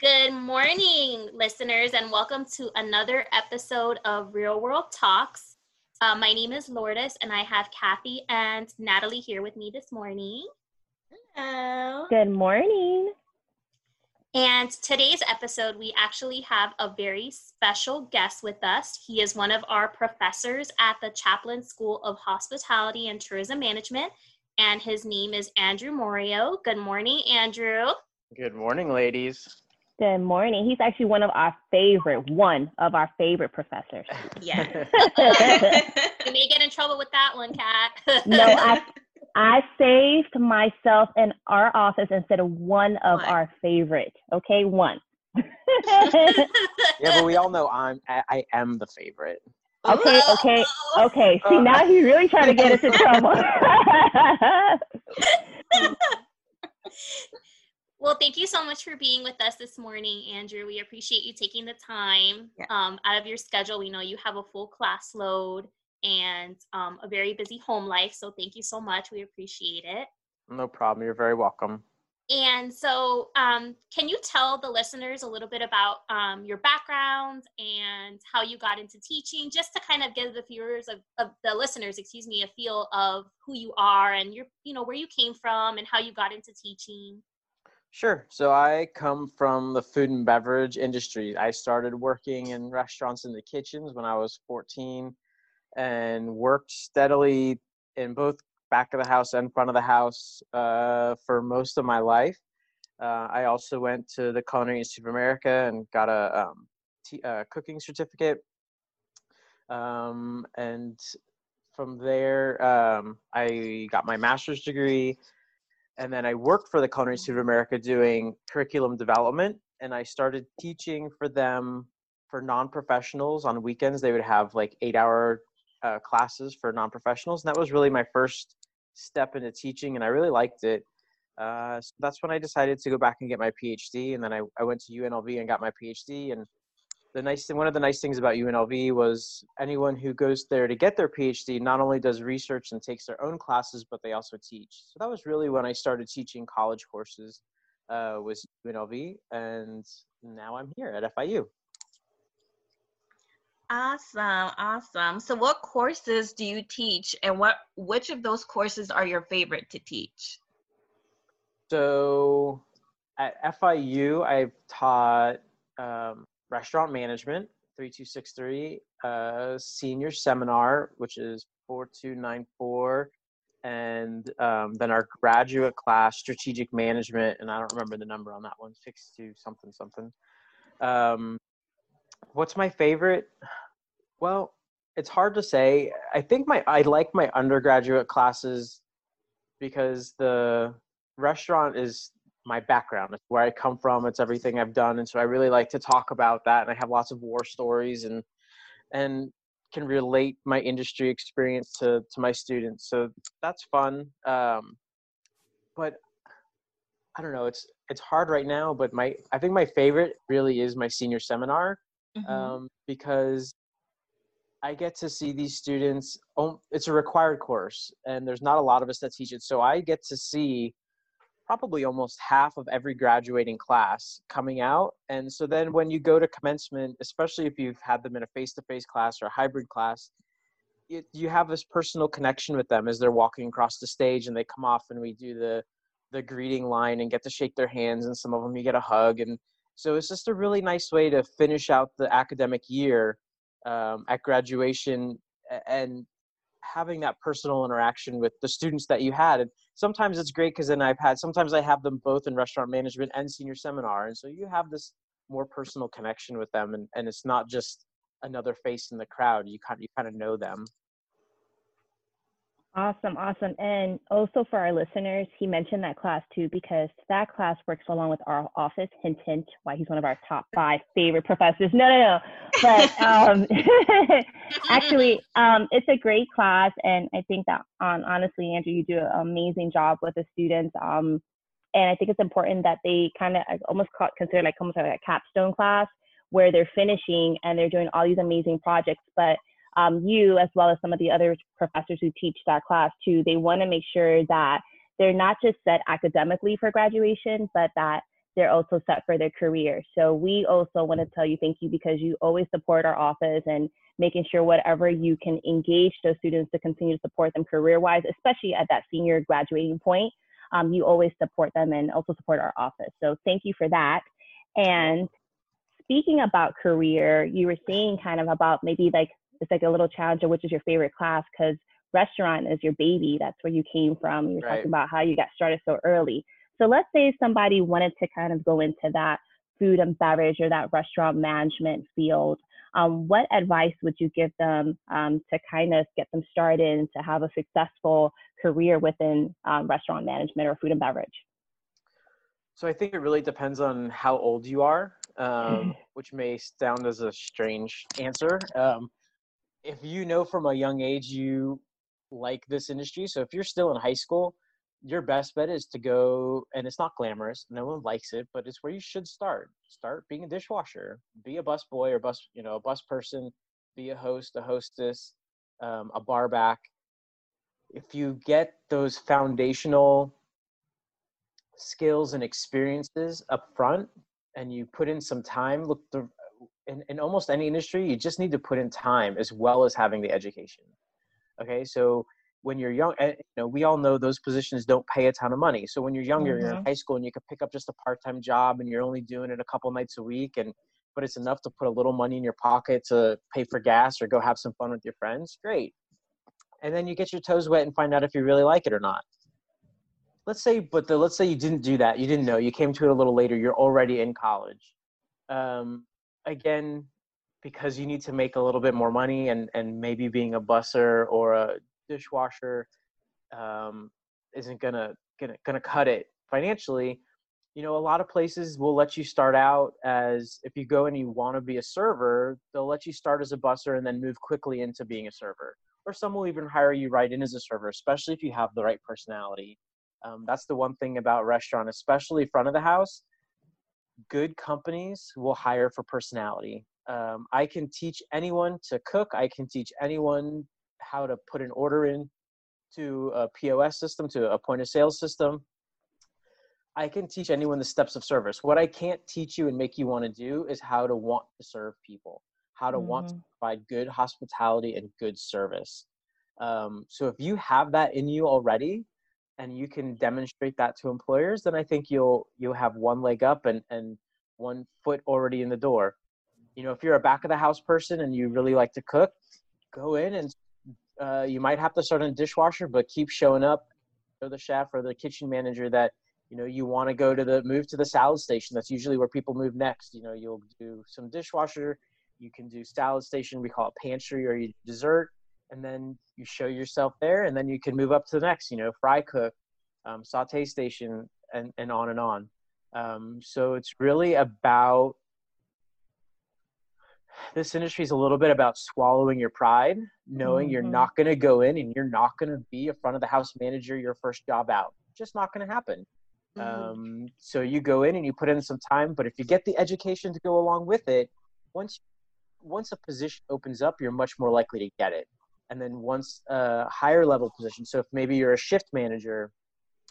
Good morning, listeners, and welcome to another episode of Real World Talks. Uh, my name is Lourdes, and I have Kathy and Natalie here with me this morning. Hello. Good morning. And today's episode, we actually have a very special guest with us. He is one of our professors at the Chaplin School of Hospitality and Tourism Management, and his name is Andrew Moreo. Good morning, Andrew. Good morning, ladies. Good morning. He's actually one of our favorite, one of our favorite professors. Yeah. You may get in trouble with that one, Kat. no, I I saved myself in our office instead of one of One. our favorite. Okay, one. yeah, but we all know I'm I, I am the favorite. Okay, okay, okay. See, now he's really trying to get us in trouble. Well, thank you so much for being with us this morning, Andrew. We appreciate you taking the time Yeah. um, out of your schedule. We know you have a full class load and um, a very busy home life. So, thank you so much. We appreciate it. No problem. You're very welcome. And so, um, can you tell the listeners a little bit about um, your background and how you got into teaching, just to kind of give the viewers of, of the listeners, excuse me, a feel of who you are and your, you know, where you came from and how you got into teaching. Sure. So I come from the food and beverage industry. I started working in restaurants in the kitchens when I was 14 and worked steadily in both back of the house and front of the house uh, for most of my life. Uh, I also went to the Culinary Institute of America and got a um, t- uh, cooking certificate. Um, and from there, um, I got my master's degree and then I worked for the Culinary Institute of America doing curriculum development, and I started teaching for them for non-professionals on weekends. They would have like eight-hour uh, classes for non-professionals, and that was really my first step into teaching, and I really liked it. Uh, so that's when I decided to go back and get my PhD, and then I, I went to UNLV and got my PhD. And the nice thing, one of the nice things about UNLV was anyone who goes there to get their PhD not only does research and takes their own classes, but they also teach. So that was really when I started teaching college courses. Uh, was UNLV, and now I'm here at FIU. Awesome. Awesome. So what courses do you teach and what which of those courses are your favorite to teach? So at FIU, I've taught um, restaurant management, 3263, uh, senior seminar, which is 4294, and um, then our graduate class, strategic management, and I don't remember the number on that one, 62 something something. Um, what's my favorite? Well, it's hard to say. I think my I like my undergraduate classes because the restaurant is my background. It's where I come from. It's everything I've done, and so I really like to talk about that. And I have lots of war stories and and can relate my industry experience to to my students. So that's fun. Um, but I don't know. It's it's hard right now. But my I think my favorite really is my senior seminar Mhm. um, because I get to see these students. Oh, it's a required course, and there's not a lot of us that teach it. So I get to see probably almost half of every graduating class coming out. And so then when you go to commencement, especially if you've had them in a face-to-face class or a hybrid class, it, you have this personal connection with them as they're walking across the stage and they come off and we do the the greeting line and get to shake their hands and some of them you get a hug and so it's just a really nice way to finish out the academic year um, at graduation and having that personal interaction with the students that you had. And sometimes it's great because then i've had sometimes i have them both in restaurant management and senior seminar. And so you have this more personal connection with them and, and it's not just another face in the crowd. You kind of you kind of know them Awesome, awesome. And also for our listeners, he mentioned that class too because that class works along with our office. Hint, hint, why he's one of our top five favorite professors. No, no, no. But um, actually, um, it's a great class. And I think that, um, honestly, Andrew, you do an amazing job with the students. Um, and I think it's important that they kind of almost consider like almost like a capstone class where they're finishing and they're doing all these amazing projects. But um, you, as well as some of the other professors who teach that class too, they want to make sure that they're not just set academically for graduation, but that they're also set for their career. So we also want to tell you thank you because you always support our office and making sure whatever you can engage those students to continue to support them career wise, especially at that senior graduating point. Um, you always support them and also support our office. So thank you for that. And speaking about career, you were saying kind of about maybe like it's like a little challenge of which is your favorite class because restaurant is your baby. That's where you came from. You were right. talking about how you got started so early. So let's say somebody wanted to kind of go into that food and beverage or that restaurant management field. Um, what advice would you give them um, to kind of get them started and to have a successful career within um, restaurant management or food and beverage? So I think it really depends on how old you are, um, which may sound as a strange answer. If you know from a young age you like this industry, so if you're still in high school, your best bet is to go and it's not glamorous no one likes it but it's where you should start. Start being a dishwasher. Be a bus boy or bus you know a bus person. Be a host a hostess um, a bar back. If you get those foundational skills and experiences up front and you put in some time look the in, in almost any industry you just need to put in time as well as having the education okay so when you're young, eh, you know, we all know those positions don't pay a ton of money. So when you're younger, mm-hmm. you're in mm-hmm. high school and you can pick up just a part-time job and you're only doing it a couple nights a week and but it's enough to put a little money in your pocket to pay for gas or go have some fun with your friends. Great. And then you get your toes wet and find out if you really like it or not. Let's say, but the, let's say you didn't do that. You didn't know. You came to it a little later. You're already in college. Um, again, because you need to make a little bit more money and, and maybe being a busser or a dishwasher um, isn't gonna gonna gonna cut it financially you know a lot of places will let you start out as if you go and you want to be a server they'll let you start as a busser and then move quickly into being a server or some will even hire you right in as a server especially if you have the right personality um, that's the one thing about restaurant especially front of the house good companies will hire for personality um, i can teach anyone to cook i can teach anyone how to put an order in to a POS system, to a point of sale system. I can teach anyone the steps of service. What I can't teach you and make you want to do is how to want to serve people, how to mm-hmm. want to mm-hmm. provide good hospitality and good service. Um, so if you have that in you already, and you can demonstrate that to employers, then I think you'll you'll have one leg up and and one foot already in the door. You know, if you're a back of the house person and you really like to cook, go in and uh, you might have to start on a dishwasher, but keep showing up. Show the chef or the kitchen manager that you know you want to go to the move to the salad station. That's usually where people move next. You know, you'll do some dishwasher. You can do salad station. We call it pantry or you dessert, and then you show yourself there, and then you can move up to the next. You know, fry cook, um, saute station, and and on and on. Um, so it's really about this industry is a little bit about swallowing your pride, knowing mm-hmm. you're not going to go in and you're not going to be a front of the house manager your first job out. Just not going to happen. Mm-hmm. Um, so you go in and you put in some time, but if you get the education to go along with it, once once a position opens up, you're much more likely to get it. And then once a higher level position, so if maybe you're a shift manager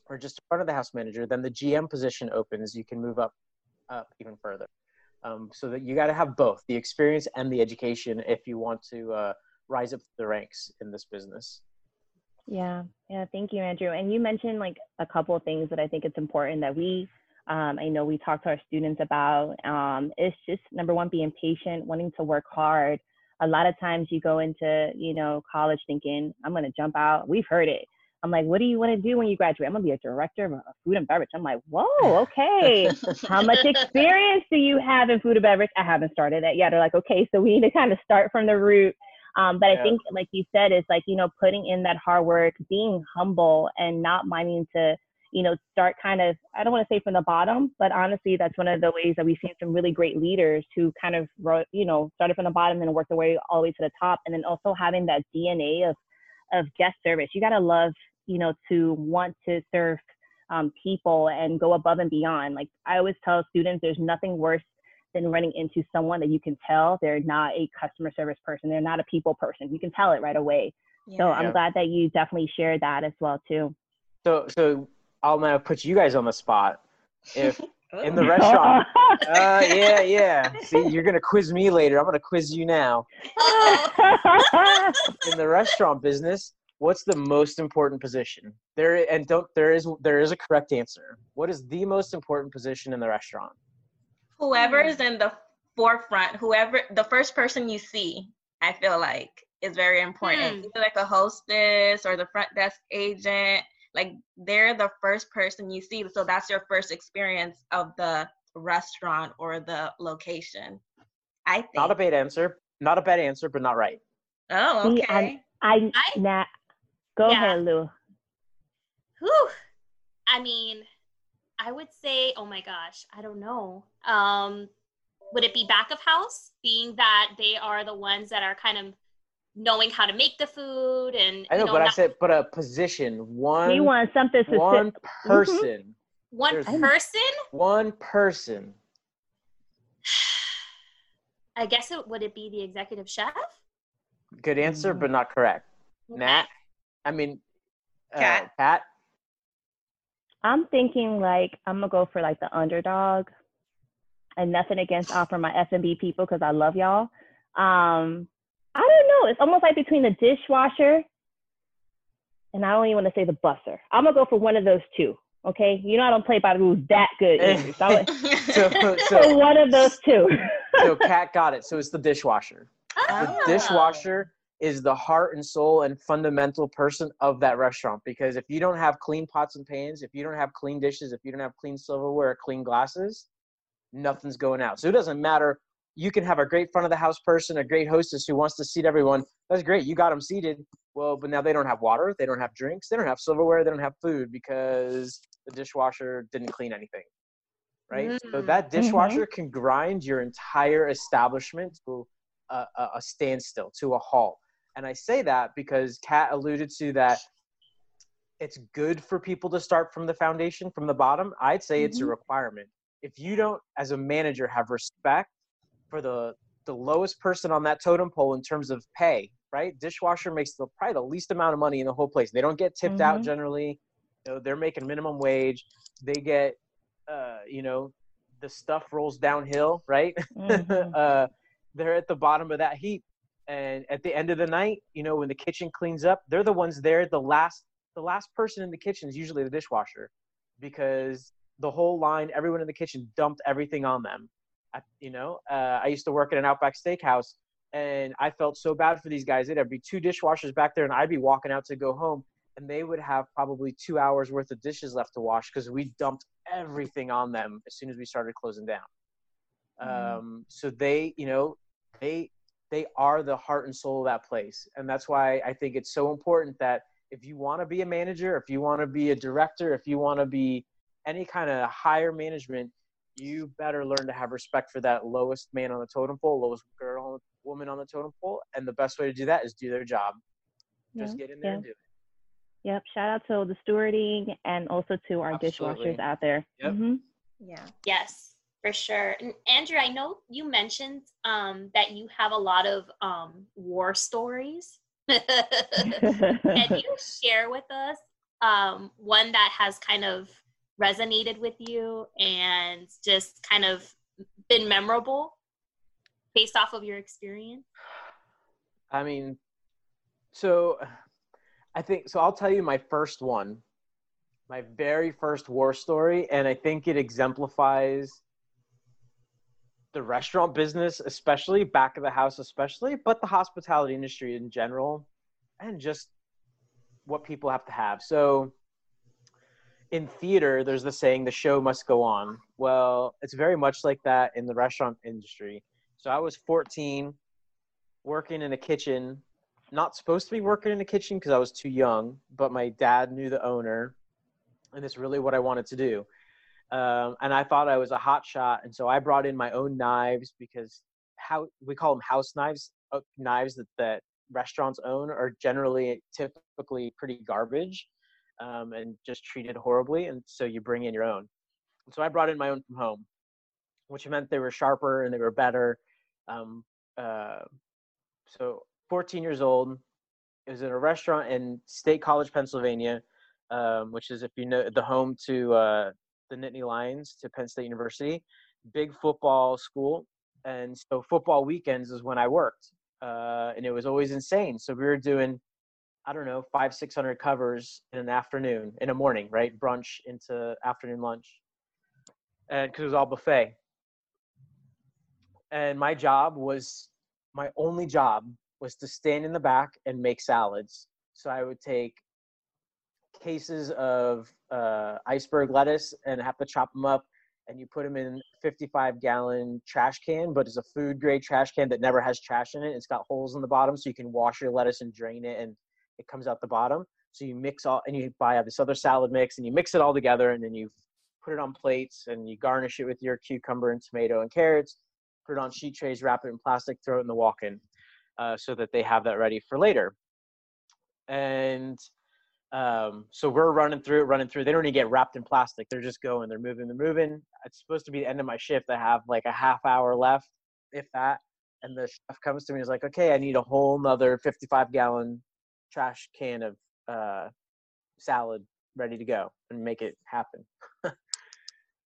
or just front of the house manager, then the GM position opens. You can move up up even further. Um, so that you got to have both the experience and the education if you want to uh, rise up the ranks in this business. Yeah, yeah. Thank you, Andrew. And you mentioned like a couple of things that I think it's important that we, um, I know we talk to our students about. Um, it's just number one, being patient, wanting to work hard. A lot of times you go into, you know, college thinking, I'm going to jump out. We've heard it. I'm like, what do you want to do when you graduate? I'm gonna be a director of food and beverage. I'm like, whoa, okay. How much experience do you have in food and beverage? I haven't started that yet. They're like, okay, so we need to kind of start from the root. Um, but yeah. I think, like you said, it's like you know putting in that hard work, being humble, and not minding to you know start kind of I don't want to say from the bottom, but honestly, that's one of the ways that we've seen some really great leaders who kind of you know started from the bottom and worked their way all the way to the top, and then also having that DNA of of guest service. You gotta love you know, to want to serve um, people and go above and beyond. Like I always tell students, there's nothing worse than running into someone that you can tell they're not a customer service person. They're not a people person. You can tell it right away. Yeah. So I'm yeah. glad that you definitely shared that as well too. So, so I'll now put you guys on the spot. if in the restaurant. Uh, yeah, yeah. See, you're gonna quiz me later. I'm gonna quiz you now. In the restaurant business, what's the most important position? There and don't there is there is a correct answer. What is the most important position in the restaurant? Whoever is in the forefront, whoever the first person you see, I feel like is very important. Hmm. Either like a hostess or the front desk agent. Like they're the first person you see. So that's your first experience of the restaurant or the location. I think. Not a bad answer. Not a bad answer, but not right. oh, See, okay. I I- nah, go Yeah. ahead, Lou. Whew. I mean, I would say, oh my gosh, I don't know. Um, would it be back of house, being that they are the ones that are kind of knowing how to make the food and I know, you know, but I said, but a position, one. We one, want something specific. one person, one there's- person? one person. I guess it would it be the executive chef? Good answer, but not correct. Nat, I mean, uh, Kat? Pat. I'm thinking like I'm gonna go for like the underdog, and nothing against all for my F and B people because I love y'all. Um, I don't know. It's almost like between the dishwasher, and I don't even want to say the busser. I'm gonna go for one of those two. Okay, you know I don't play by the rules that good. Eh. either, so I So, so, one of those two. so Kat got it. So it's the dishwasher. The Oh. dishwasher is the heart and soul and fundamental person of that restaurant because if you don't have clean pots and pans, if you don't have clean dishes, if you don't have clean silverware, clean glasses, nothing's going out. So it doesn't matter. You can have a great front of the house person, a great hostess who wants to seat everyone. That's great. You got them seated. Well, but now they don't have water, they don't have drinks, they don't have silverware, they don't have food because the dishwasher didn't clean anything. Right? So Mm. that dishwasher can grind your entire establishment to a, a, a standstill, to a halt. And I say that because Kat alluded to that it's good for people to start from the foundation, from the bottom. I'd say it's a Mhm. requirement. If you don't, as a manager, have respect for the the lowest person on that totem pole in terms of pay, right? Dishwasher makes the probably the least amount of money in the whole place. They don't get tipped out Mhm. generally. You know, they're making minimum wage. They get, uh, you know, the stuff rolls downhill, right? Mhm. uh, they're at the bottom of that heap. And at the end of the night, you know, when the kitchen cleans up, they're the ones there. The last, the last person in the kitchen is usually the dishwasher, because the whole line, everyone in the kitchen dumped everything on them. I, you know, uh, I used to work at an Outback Steakhouse, and I felt so bad for these guys. There'd be two dishwashers back there, and I'd be walking out to go home, and they would have probably two hours worth of dishes left to wash because we dumped everything on them as soon as we started closing down. Mm. Um, so they, you know, they they are the heart and soul of that place, and that's why I think it's so important that if you want to be a manager, if you want to be a director, if you want to be any kind of higher management, you better learn to have respect for that lowest man on the totem pole, lowest girl, woman on the totem pole, and the best way to do that is do their job. Just Yeah, get in there yeah. and do it. Yep. Shout out to the stewarding and also to our Absolutely. dishwashers out there. Yep. Mhm. yeah. Yes, for sure. And Andrew, I know you mentioned um, that you have a lot of um, war stories. Can you share with us um, one that has kind of resonated with you and just kind of been memorable based off of your experience? I mean, so I think so. I'll tell you my first one, my very first war story, and I think it exemplifies the restaurant business, especially back of the house, especially, but the hospitality industry in general, and just what people have to have. So, in theater, there's the saying, the show must go on. Well, it's very much like that in the restaurant industry. So, I was 14 working in a kitchen not supposed to be working in a kitchen because i was too young but my dad knew the owner and it's really what i wanted to do um, and i thought i was a hot shot and so i brought in my own knives because how we call them house knives uh, knives that, that restaurants own are generally typically pretty garbage um, and just treated horribly and so you bring in your own so i brought in my own from home which meant they were sharper and they were better um, uh, so 14 years old. It was in a restaurant in State College, Pennsylvania, um, which is, if you know, the home to uh, the Nittany Lions to Penn State University, big football school, and so football weekends is when I worked, uh, and it was always insane. So we were doing, I don't know, five six hundred covers in an afternoon, in a morning, right, brunch into afternoon lunch, and because it was all buffet. And my job was, my only job was to stand in the back and make salads. So I would take cases of uh, iceberg lettuce and have to chop them up and you put them in 55 gallon trash can but it's a food grade trash can that never has trash in it it's got holes in the bottom so you can wash your lettuce and drain it and it comes out the bottom so you mix all and you buy this other salad mix and you mix it all together and then you put it on plates and you garnish it with your cucumber and tomato and carrots put it on sheet trays wrap it in plastic throw it in the walk-in uh, so that they have that ready for later and um, so we're running through it, running through. They don't even get wrapped in plastic. They're just going. They're moving. They're moving. It's supposed to be the end of my shift. I have like a half hour left, if that. And the chef comes to me and is like, "Okay, I need a whole nother 55 gallon trash can of uh, salad ready to go and make it happen."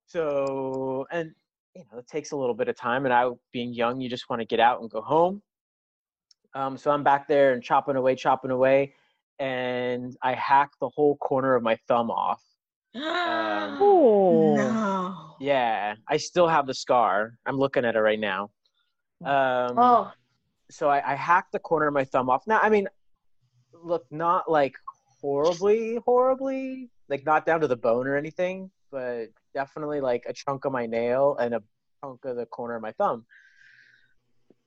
so, and you know, it takes a little bit of time. And I, being young, you just want to get out and go home. Um, so I'm back there and chopping away, chopping away and I hack the whole corner of my thumb off. Um, Oh. no. yeah, I still have the scar. I'm looking at it right now. Um, Oh, So I, I hacked the corner of my thumb off. Now, I mean, look, not like horribly, horribly, like not down to the bone or anything, but definitely like a chunk of my nail and a chunk of the corner of my thumb.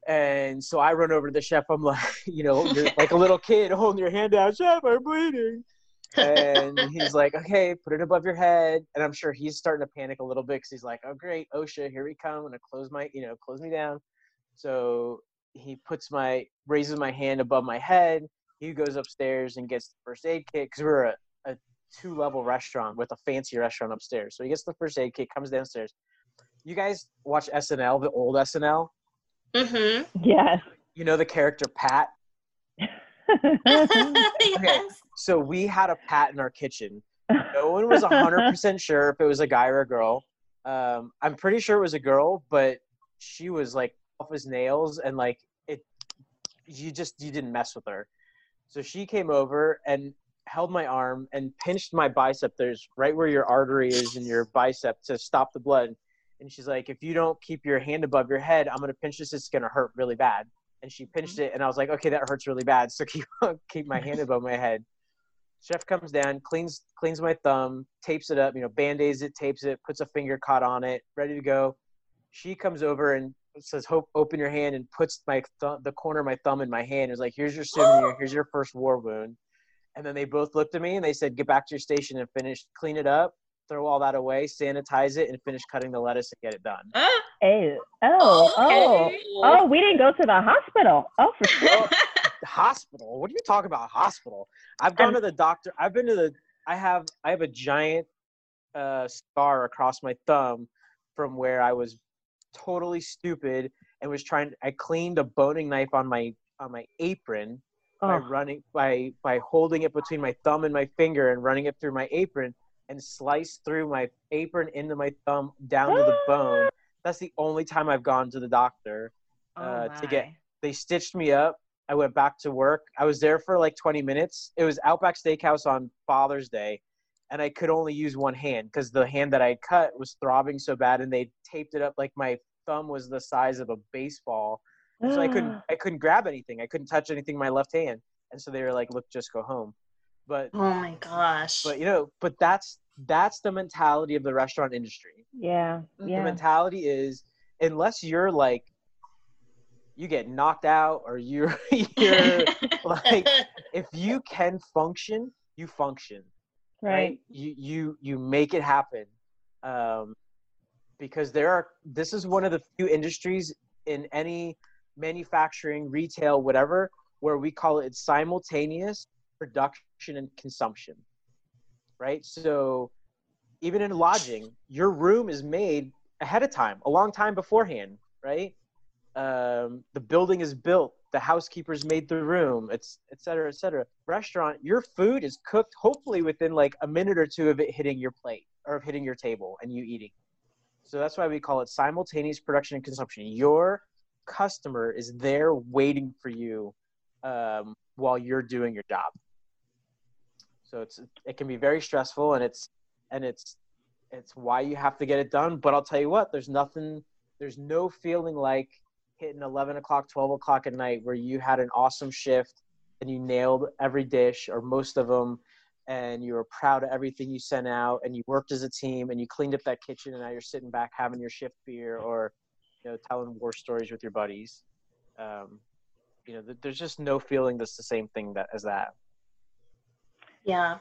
And so I run over to the chef. I'm like, you know, you're like a little kid holding your hand out, chef, I'm bleeding. And he's like, okay, put it above your head. And I'm sure he's starting to panic a little bit because he's like, oh, great, OSHA, here we come. I'm going to close my, you know, close me down. So he puts my, raises my hand above my head. He goes upstairs and gets the first aid kit because we're a, a two level restaurant with a fancy restaurant upstairs. So he gets the first aid kit, comes downstairs. You guys watch SNL, the old SNL? mm-hmm. Yes. You know the character Pat? yes. So we had a Pat in our kitchen. No one was 100% sure if it was a guy or a girl. Um, I'm pretty sure it was a girl, but she was like off his nails and like it, you just, you didn't mess with her. So she came over and held my arm and pinched my bicep. There's right where your artery is in your bicep to stop the blood. And she's like, if you don't keep your hand above your head, I'm gonna pinch this. It's gonna hurt really bad. And she pinched it, and I was like, okay, that hurts really bad. So keep keep my hand above my head. Chef comes down, cleans cleans my thumb, tapes it up, you know, band-aids it, tapes it, puts a finger cut on it, ready to go. She comes over and says, "Hope, open your hand," and puts my th- the corner of my thumb in my hand. Is like, "Here's your souvenir. Here's your first war wound." And then they both looked at me and they said, "Get back to your station and finish, clean it up, throw all that away, sanitize it, and finish cutting the lettuce and get it done." Ew. Oh, oh, Okay. oh, we didn't go to the hospital. Oh, for sure. hospital. What are you talking about? Hospital. I've gone Um, to the doctor. I've been to the. I have. I have a giant uh, scar across my thumb from where I was totally stupid and was trying. I cleaned a boning knife on my on my apron by Oh, running by by holding it between my thumb and my finger and running it through my apron and sliced through my apron into my thumb down to the bone. That's the only time I've gone to the doctor oh uh, to get- they stitched me up. I went back to work. I was there for like 20 minutes. It was Outback Steakhouse on Father's Day, and I could only use one hand because the hand that I cut was throbbing so bad, and they taped it up like my thumb was the size of a baseball. So I couldn't I couldn't grab anything. I couldn't touch anything with my left hand, and so they were like, "Look, just go home." But Oh my gosh. but you know, but that's that's the mentality of the restaurant industry yeah, yeah. the mentality is unless you're like you get knocked out or you're you're like if you can function you function Right. you you you make it happen. Um because there are this is one of the few industries in any manufacturing retail whatever where we call it simultaneous production and consumption right? So even in lodging your room is made ahead of time a long time beforehand right? Um, the building is built the housekeepers made the room it's et cetera et cetera. Restaurant your food is cooked hopefully within like a minute or two of it hitting your plate or of hitting your table and you eating. So that's why we call it simultaneous production and consumption. Your customer is there waiting for you um, while you're doing your job. So it's it can be very stressful and it's and it's it's why you have to get it done. But i'll tell you what there's nothing there's no feeling like hitting 11 o'clock 12 o'clock at night where you had an awesome shift and you nailed every dish or most of them and you were proud of everything you sent out and you worked as a team and you cleaned up that kitchen and now you're sitting back having your shift beer or you know telling war stories with your buddies. Um, you know there's just no feeling that's the same thing that as that. Yeah.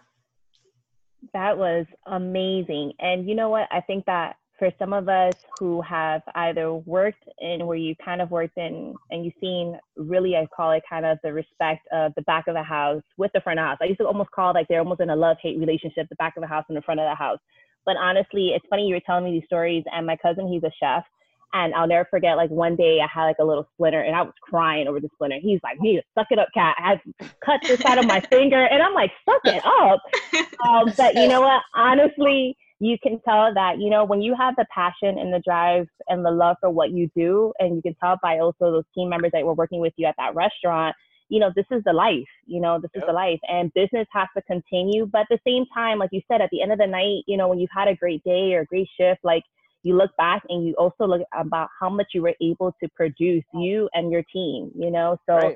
That was amazing. And you know what? I think that for some of us who have either worked in where you kind of worked in and you've seen really I call it kind of the respect of the back of the house with the front of the house. I used to almost call like they're almost in a love hate relationship, the back of the house and the front of the house. But honestly, it's funny you were telling me these stories and my cousin, he's a chef. And I'll never forget, like one day I had like a little splinter and I was crying over the splinter. He's like, "Hey, suck it up, cat. I had cut the side of my finger. And I'm like, suck it up. Um, but you know what? Honestly, you can tell that, you know, when you have the passion and the drive and the love for what you do, and you can tell by also those team members that were working with you at that restaurant, you know, this is the life, you know, this yep. is the life and business has to continue. But at the same time, like you said, at the end of the night, you know, when you've had a great day or a great shift, like you look back and you also look about how much you were able to produce, you and your team, you know. So right.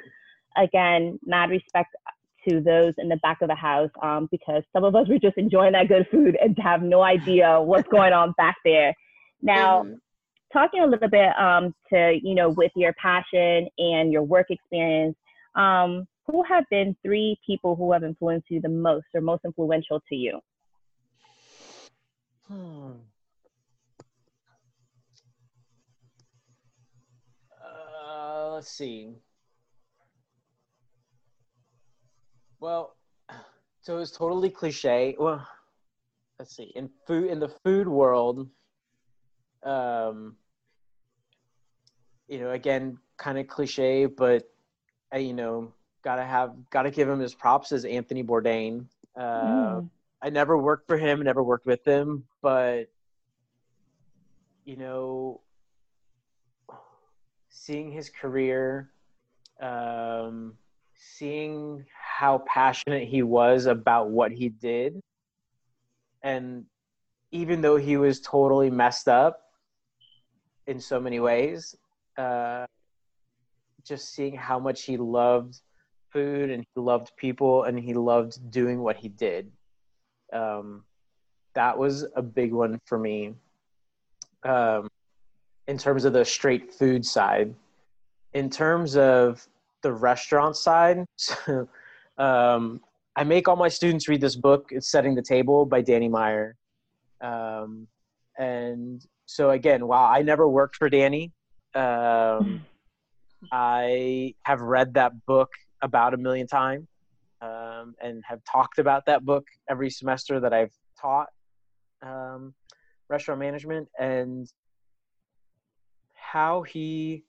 again, mad respect to those in the back of the house um, because some of us were just enjoying that good food and have no idea what's going on back there. Now, mm-hmm. talking a little bit um, to, you know, with your passion and your work experience, um, who have been three people who have influenced you the most or most influential to you? Hmm. Uh, let's see. Well, so it's totally cliche. Well, let's see. In food, in the food world, um, you know, again, kind of cliche, but uh, you know, gotta have, gotta give him his props as Anthony Bourdain. Uh, mm. I never worked for him, never worked with him, but you know, seeing his career, um, seeing how passionate he was about what he did. And even though he was totally messed up in so many ways, uh, just seeing how much he loved food and he loved people and he loved doing what he did. Um, that was a big one for me um, in terms of the straight food side. In terms of the restaurant side, Um, I make all my students read this book. It's Setting the Table by Danny Meyer. Um, and so again, while I never worked for Danny, um, I have read that book about a million times um, and have talked about that book every semester that I've taught um, restaurant management and how he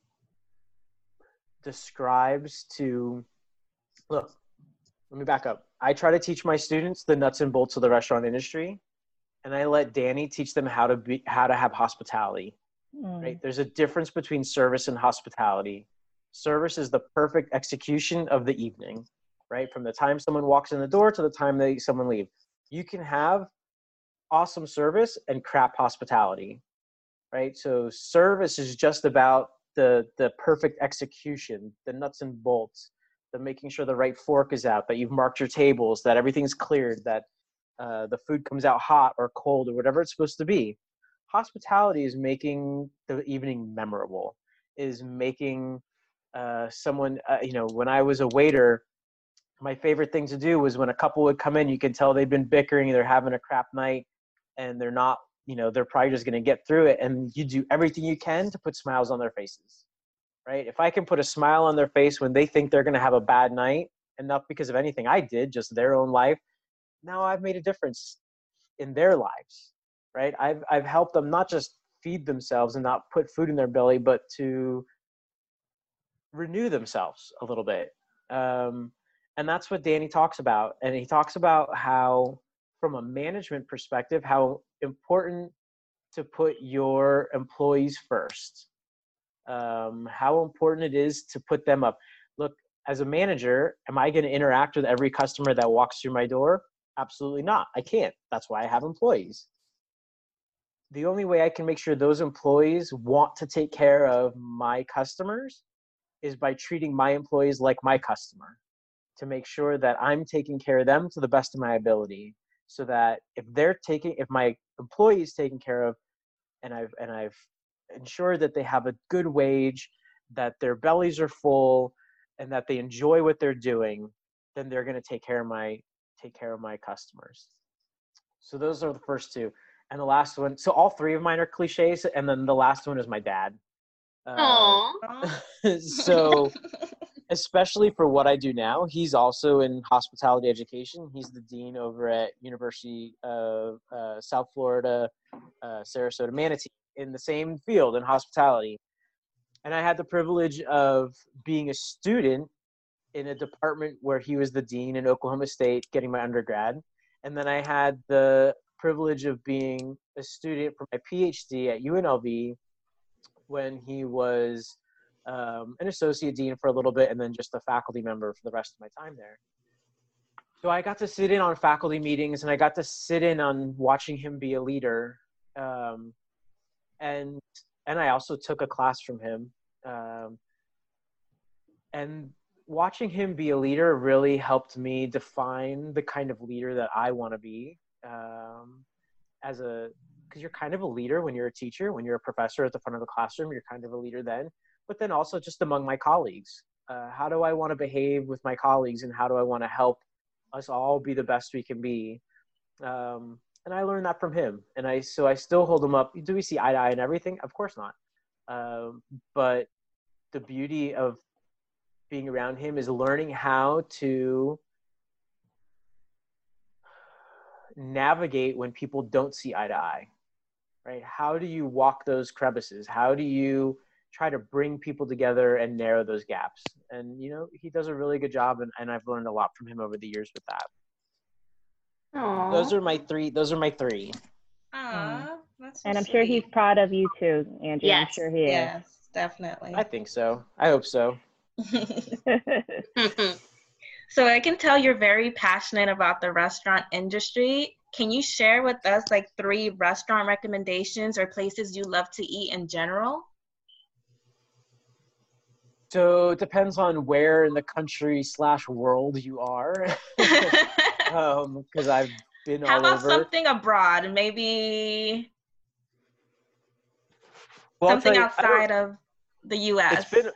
describes to look let me back up. I try to teach my students the nuts and bolts of the restaurant industry, and I let Danny teach them how to be how to have hospitality. Mm. Right? There's a difference between service and hospitality. Service is the perfect execution of the evening, right? From the time someone walks in the door to the time they someone leave. You can have awesome service and crap hospitality, right? So service is just about the the perfect execution, the nuts and bolts the making sure the right fork is out, that you've marked your tables, that everything's cleared, that uh, the food comes out hot or cold or whatever it's supposed to be. Hospitality is making the evening memorable, is making uh, someone, uh, you know, when I was a waiter, my favorite thing to do was when a couple would come in, you can tell they've been bickering, they're having a crap night, and they're not, you know, they're probably just going to get through it. And you do everything you can to put smiles on their faces right? If I can put a smile on their face when they think they're going to have a bad night, and not because of anything I did, just their own life, now I've made a difference in their lives, right? I've I've helped them not just feed themselves and not put food in their belly, but to renew themselves a little bit. Um, and that's what Danny talks about. And he talks about how, from a management perspective, how important to put your employees first. Um, how important it is to put them up. Look, as a manager, am I going to interact with every customer that walks through my door? Absolutely not. I can't. That's why I have employees. The only way I can make sure those employees want to take care of my customers is by treating my employees like my customer to make sure that I'm taking care of them to the best of my ability so that if they're taking if my employee is taken care of and I've and I've ensured that they have a good wage, that their bellies are full and that they enjoy what they're doing, then they're going to take care of my take care of my customers. So those are the first two. And the last one, so all three of mine are cliches, and then the last one is my dad. Uh, so, especially for what I do now, he's also in hospitality education. He's the dean over at University of uh, South Florida, uh, Sarasota Manatee, in the same field in hospitality. And I had the privilege of being a student in a department where he was the dean in Oklahoma State, getting my undergrad. And then I had the privilege of being a student for my PhD at UNLV when he was um, an associate dean for a little bit and then just a faculty member for the rest of my time there. So I got to sit in on faculty meetings and I got to sit in on watching him be a leader. Um, and and I also took a class from him. Um, and watching him be a leader really helped me define the kind of leader that I want to be um, as a because you're kind of a leader when you're a teacher when you're a professor at the front of the classroom you're kind of a leader then but then also just among my colleagues uh, how do I want to behave with my colleagues and how do I want to help us all be the best we can be um, and I learned that from him and I so I still hold him up. Do we see eye to eye and everything? Of course not. Um, but the beauty of being around him is learning how to navigate when people don't see eye to eye right? How do you walk those crevices? How do you try to bring people together and narrow those gaps? And you know he does a really good job and, and i've learned a lot from him over the years with that Aww. those are my three those are my three Aww, hmm. so and i'm sweet. sure he's proud of you too andrew yes. i'm sure he is yes definitely i think so i hope so so I can tell you're very passionate about the restaurant industry. Can you share with us like three restaurant recommendations or places you love to eat in general? So it depends on where in the country slash world you are. Because um, I've been How all about over. something abroad? Maybe well, something you, outside of the U.S. It's been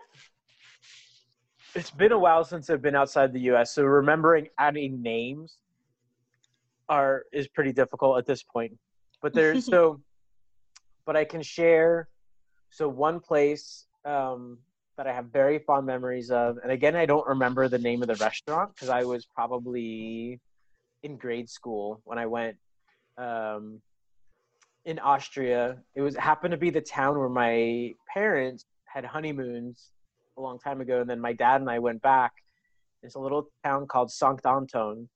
it's been a while since I've been outside the U.S., so remembering adding names are is pretty difficult at this point. But there's so, but I can share. So one place um, that I have very fond memories of, and again, I don't remember the name of the restaurant because I was probably in grade school when I went um, in Austria. It was happened to be the town where my parents had honeymoons a long time ago, and then my dad and I went back. It's a little town called Sankt Anton,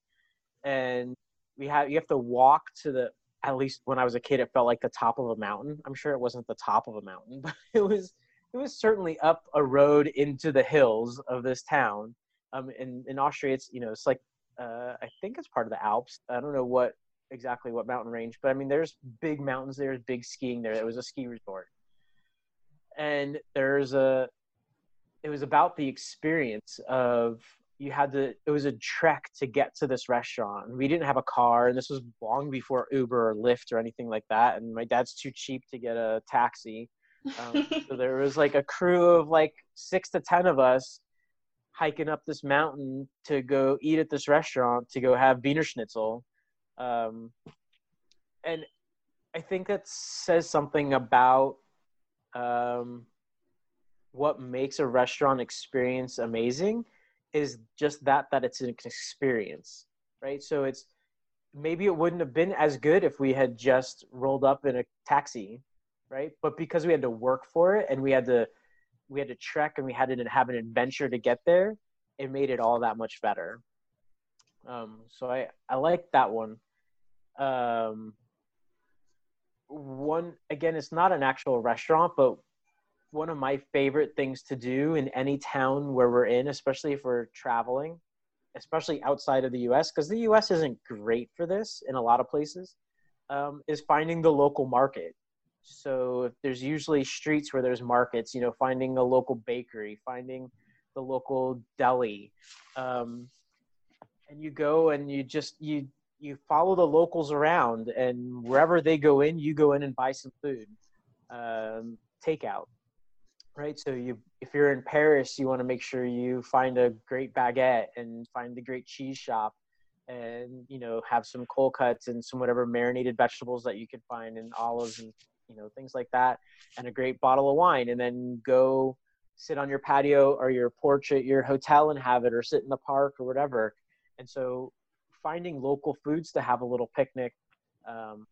and we have you have to walk to the. At least when I was a kid, it felt like the top of a mountain. I'm sure it wasn't the top of a mountain, but it was it was certainly up a road into the hills of this town. Um, in in Austria, it's you know it's like uh, I think it's part of the Alps. I don't know what exactly what mountain range, but I mean there's big mountains. There's big skiing there. It was a ski resort, and there's a it was about the experience of you had to it was a trek to get to this restaurant we didn't have a car and this was long before uber or lyft or anything like that and my dad's too cheap to get a taxi um, so there was like a crew of like six to ten of us hiking up this mountain to go eat at this restaurant to go have Wiener Schnitzel. Um, and I think that says something about um, what makes a restaurant experience amazing is just that that it's an experience right so it's maybe it wouldn't have been as good if we had just rolled up in a taxi right but because we had to work for it and we had to we had to trek and we had to have an adventure to get there, it made it all that much better. Um, so I I like that one. Um, one again, it's not an actual restaurant, but one of my favorite things to do in any town where we're in, especially if we're traveling, especially outside of the US, because the US isn't great for this in a lot of places, um, is finding the local market. So there's usually streets where there's markets, you know, finding a local bakery, finding the local deli, um, and you go and you just you you follow the locals around, and wherever they go in, you go in and buy some food, um, takeout, right? So you if you're in Paris, you want to make sure you find a great baguette and find the great cheese shop and you know have some cold cuts and some whatever marinated vegetables that you can find and olives and you know things like that and a great bottle of wine and then go sit on your patio or your porch at your hotel and have it or sit in the park or whatever. And so finding local foods to have a little picnic um,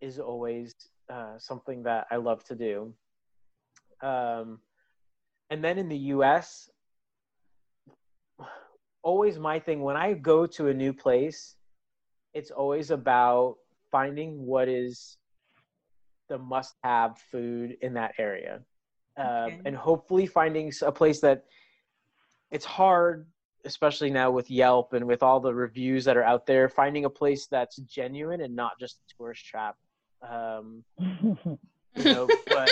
is always uh, something that i love to do. Um, and then in the us always my thing when i go to a new place it's always about finding what is the must have food in that area. Um, okay. and hopefully finding a place that it's hard especially now with yelp and with all the reviews that are out there finding a place that's genuine and not just a tourist trap. Um, you know but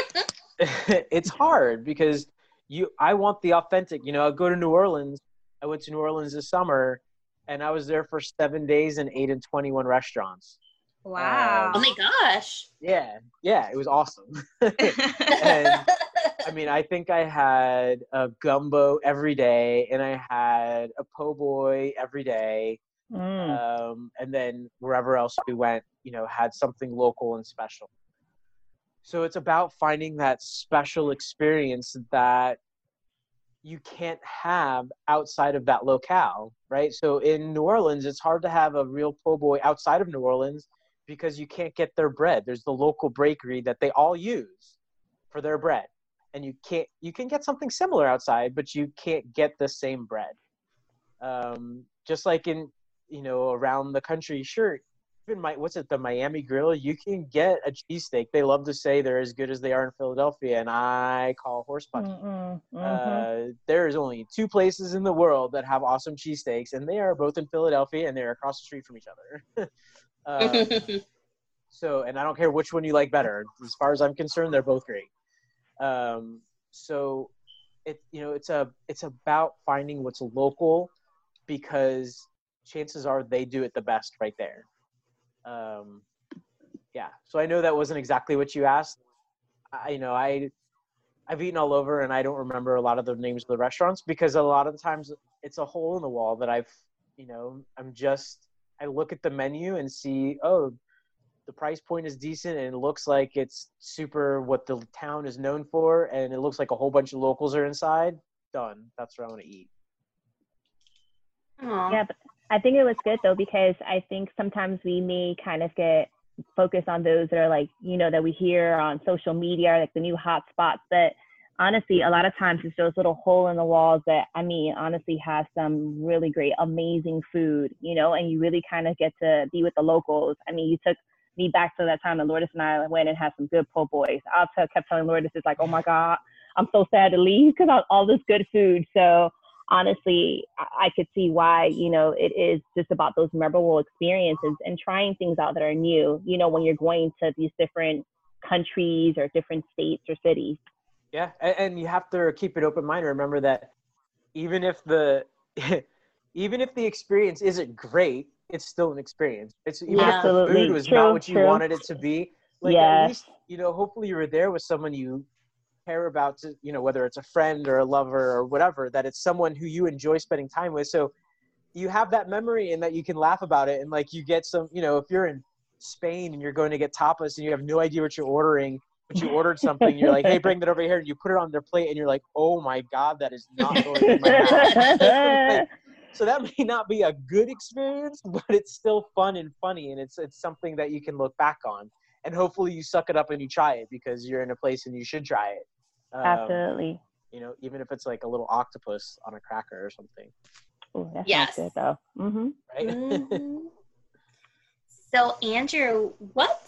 it's hard because you i want the authentic you know i go to new orleans. I went to new orleans this summer and i was there for seven days and ate in 21 restaurants Wow. Um, oh my gosh. Yeah. Yeah. It was awesome. and I mean, I think I had a gumbo every day and I had a po' boy every day. Mm. Um, and then wherever else we went, you know, had something local and special. So it's about finding that special experience that you can't have outside of that locale, right? So in New Orleans, it's hard to have a real po' boy outside of New Orleans because you can't get their bread. There's the local bakery that they all use for their bread. And you can't you can get something similar outside, but you can't get the same bread. Um, just like in you know around the country, sure. Even my what's it the Miami Grill? You can get a cheesesteak. They love to say they're as good as they are in Philadelphia, and I call horse punch. Mm-hmm. Uh, there is only two places in the world that have awesome cheesesteaks, and they are both in Philadelphia, and they're across the street from each other. Um, so, and I don't care which one you like better. As far as I'm concerned, they're both great. Um, so, it you know it's a it's about finding what's local because chances are they do it the best right there. Um, yeah. So I know that wasn't exactly what you asked. I you know I I've eaten all over and I don't remember a lot of the names of the restaurants because a lot of the times it's a hole in the wall that I've you know I'm just I look at the menu and see, oh, the price point is decent and it looks like it's super what the town is known for, and it looks like a whole bunch of locals are inside. Done. That's what I want to eat. Aww. Yeah, but I think it was good though because I think sometimes we may kind of get focused on those that are like you know that we hear on social media, like the new hot spots, but honestly, a lot of times it's those little hole in the walls that I mean, honestly, have some really great, amazing food, you know, and you really kind of get to be with the locals. I mean, you took me back to that time that Lourdes and I went and had some good po' boys. I kept telling Lourdes, it's like, oh my God, I'm so sad to leave because all this good food. So honestly, I could see why, you know, it is just about those memorable experiences and trying things out that are new, you know, when you're going to these different countries or different states or cities. Yeah, and, you have to keep an open mind. Remember that even if the even if the experience isn't great, it's still an experience. It's even yeah. if the food was true, not what you true. wanted it to be. Like yes. at least you know, hopefully you were there with someone you care about to you know, whether it's a friend or a lover or whatever, that it's someone who you enjoy spending time with. So you have that memory and that you can laugh about it and like you get some you know, if you're in Spain and you're going to get tapas and you have no idea what you're ordering but you ordered something, you're like, hey, bring that over here, and you put it on their plate, and you're like, oh my god, that is not going in my mouth. so that may not be a good experience, but it's still fun and funny, and it's it's something that you can look back on, and hopefully you suck it up and you try it because you're in a place and you should try it. Um, Absolutely. You know, even if it's like a little octopus on a cracker or something, Ooh, that Yes. good though. hmm right? Mhm. so, Andrew, what's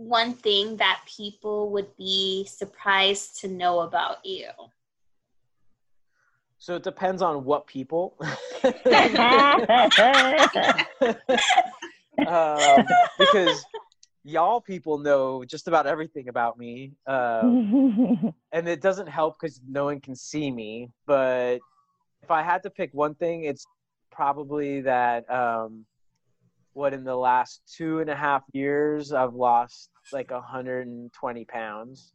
one thing that people would be surprised to know about you? so it depends on what people. um, because y'all people know just about everything about me. Um, and it doesn't help because no one can see me. But if I had to pick one thing, it's probably that um, what in the last two and a half years I've lost like 120 pounds.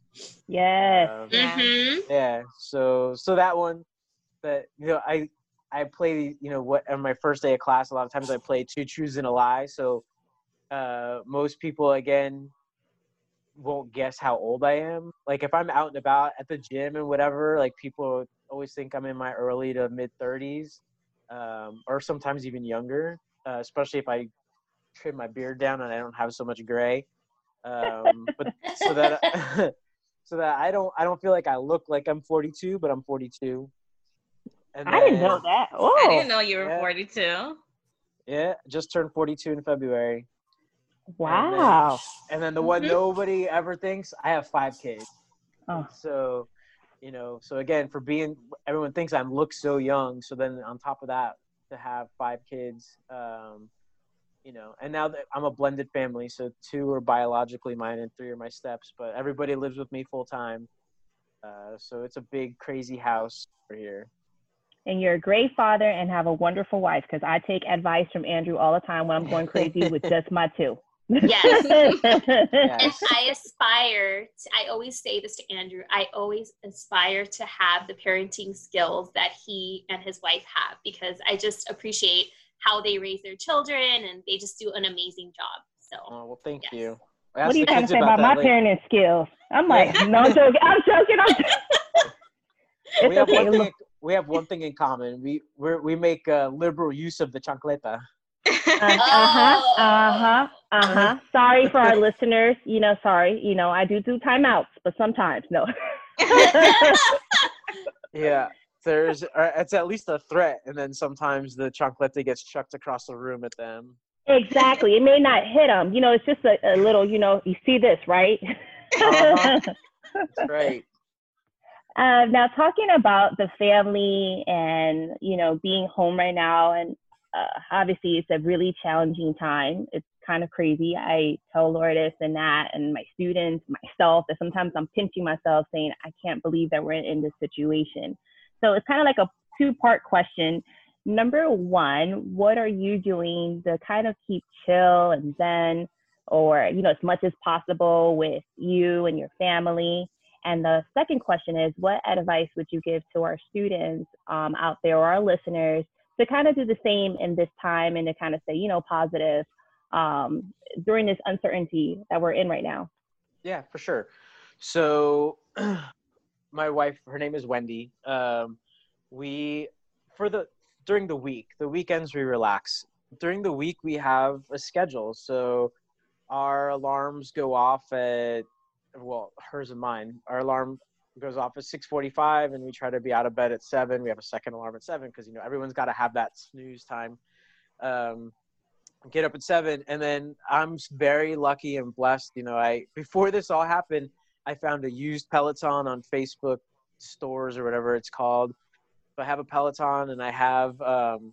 yes. Um, Yeah. Mhm. yeah. So so that one, that you know I I play you know what on my first day of class a lot of times I play two truths and a lie. So uh, most people again won't guess how old I am. Like if I'm out and about at the gym and whatever, like people always think I'm in my early to mid 30s, um, or sometimes even younger. Uh, especially if I trim my beard down and I don't have so much gray. Um, but so that so that I don't I don't feel like I look like I'm 42, but I'm 42. And I didn't know that. Oh, I didn't know you were Yeah. 42. Yeah, just turned 42 in February. wow. And then the one Mhm. nobody ever thinks, I have five kids. Oh. So, you know, so again, for being, everyone thinks I'm look so young. So then on top of that, to have five kids, um, you know, and now that I'm a blended family, so two are biologically mine and three are my steps, but everybody lives with me full time. Uh, so it's a big, crazy house over here. And you're a great father and have a wonderful wife because I take advice from Andrew all the time when I'm going crazy with just my two. Yes. And I aspire, to, I always say this to Andrew, I always aspire to have the parenting skills that he and his wife have because I just appreciate how they raise their children and they just do an amazing job. So, Oh, well, thank Yes. you. what are you Ask trying to say about, that my later. parenting skills? I'm like, no, I'm joking. I'm joking. I'm joking. we It's have okay. one thing. We have one thing in common. We we're, we make uh, liberal use of the chancleta. Uh huh. Uh huh. Uh huh. Sorry for our listeners. You know, sorry. You know, I do do timeouts, but sometimes no. Yeah, there's uh, it's at least a threat, and then sometimes the chancleta gets chucked across the room at them. exactly. It may not hit them. You know, it's just a, a little. You know, you see this, right? Uh-huh. That's right. Uh, now, talking about the family and you know being home right now, and uh, obviously it's a really challenging time. It's kind of crazy. I tell Lourdes and that, and my students, myself, that sometimes I'm pinching myself, saying I can't believe that we're in this situation. So it's kind of like a two-part question. Number one, what are you doing to kind of keep chill and zen, or you know, as much as possible with you and your family? And the second question is, what advice would you give to our students um, out there or our listeners to kind of do the same in this time and to kind of say, you know, positive um, during this uncertainty that we're in right now? Yeah, for sure. So, my wife, her name is Wendy. Um, we for the during the week, the weekends we relax. During the week we have a schedule. So, our alarms go off at well, hers and mine. Our alarm goes off at 6:45, and we try to be out of bed at seven. We have a second alarm at seven because you know everyone's got to have that snooze time. Um, get up at seven, and then I'm very lucky and blessed. You know, I before this all happened, I found a used Peloton on Facebook stores or whatever it's called. I have a Peloton, and I have um,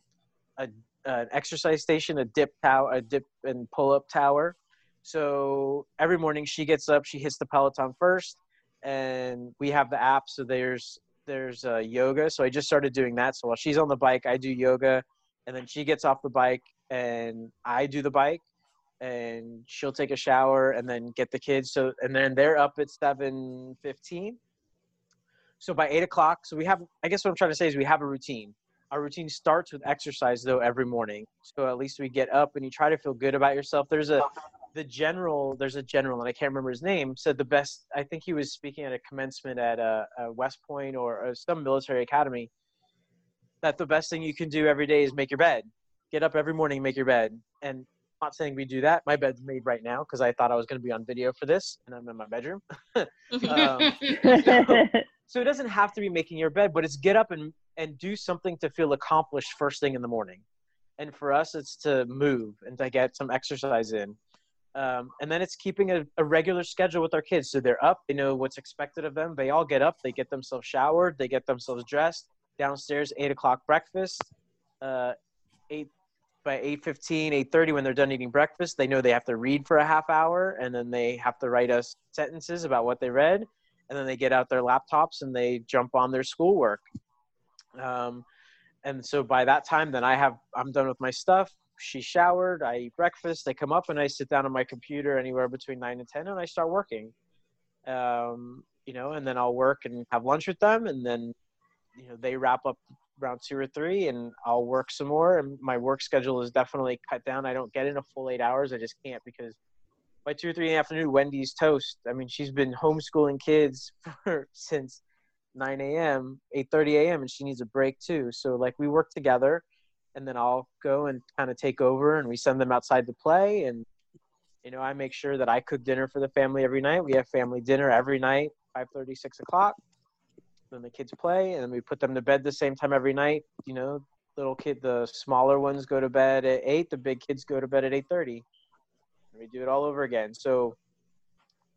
a an exercise station, a dip tower, a dip and pull up tower. So every morning she gets up, she hits the Peloton first, and we have the app. So there's there's uh, yoga. So I just started doing that. So while she's on the bike, I do yoga, and then she gets off the bike and I do the bike, and she'll take a shower and then get the kids. So and then they're up at seven fifteen. So by eight o'clock, so we have. I guess what I'm trying to say is we have a routine. Our routine starts with exercise though every morning. So at least we get up and you try to feel good about yourself. There's a the general. There's a general, and I can't remember his name. Said the best. I think he was speaking at a commencement at a, a West Point or, or some military academy. That the best thing you can do every day is make your bed. Get up every morning, make your bed. And not saying we do that. My bed's made right now because I thought I was going to be on video for this, and I'm in my bedroom. Um, so it doesn't have to be making your bed, but it's get up and and do something to feel accomplished first thing in the morning. And for us, it's to move and to get some exercise in. Um, and then it's keeping a, a, regular schedule with our kids. So they're up, they know what's expected of them. They all get up, they get themselves showered, they get themselves dressed. Downstairs, eight o'clock breakfast. Uh, eight by 8.15 8.30 when they're done eating breakfast they know they have to read for a half hour and then they have to write us sentences about what they read and then they get out their laptops and they jump on their schoolwork. Um, and so by that time then i have i'm done with my stuff. She showered i eat breakfast i come up and i sit down on my computer anywhere between 9 and 10 and i start working. Um, you know and then i'll work and have lunch with them and then you know they wrap up around two or three and I'll work some more. And my work schedule is definitely cut down. I don't get in a full eight hours. I just can't because by two or three in the afternoon, Wendy's toast. I mean, she's been homeschooling kids for since 9 a.m., 8:30 a.m., and she needs a break too. So like we work together, and then I'll go and kind of take over, and we send them outside to play. And you know, I make sure that I cook dinner for the family every night. We have family dinner every night, 5:30, 6 o'clock then the kids play, and we put them to bed the same time every night. You know, little kid, the smaller ones go to bed at eight. The big kids go to bed at eight thirty. We do it all over again. So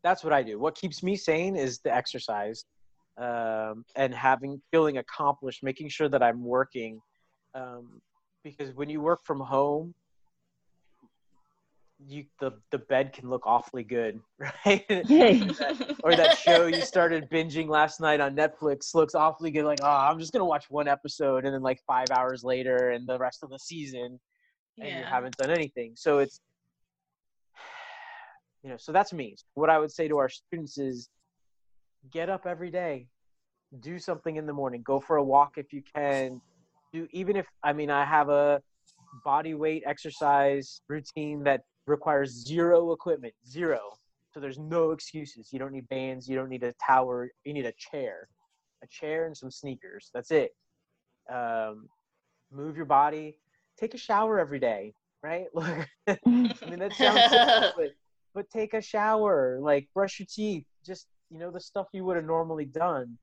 that's what I do. What keeps me sane is the exercise um, and having feeling accomplished, making sure that I'm working. Um, because when you work from home, you the the bed can look awfully good, right? or that show you started binging last night on Netflix looks awfully good. Like, oh, I'm just gonna watch one episode, and then like five hours later, and the rest of the season, and yeah. you haven't done anything. So it's, you know, so that's me. What I would say to our students is, get up every day, do something in the morning, go for a walk if you can. Do even if I mean I have a body weight exercise routine that requires zero equipment, zero. So there's no excuses. You don't need bands. You don't need a tower. You need a chair, a chair and some sneakers. That's it. Um, move your body. Take a shower every day, right? Look, I mean, that sounds simple, but, but take a shower. Like brush your teeth. Just you know the stuff you would have normally done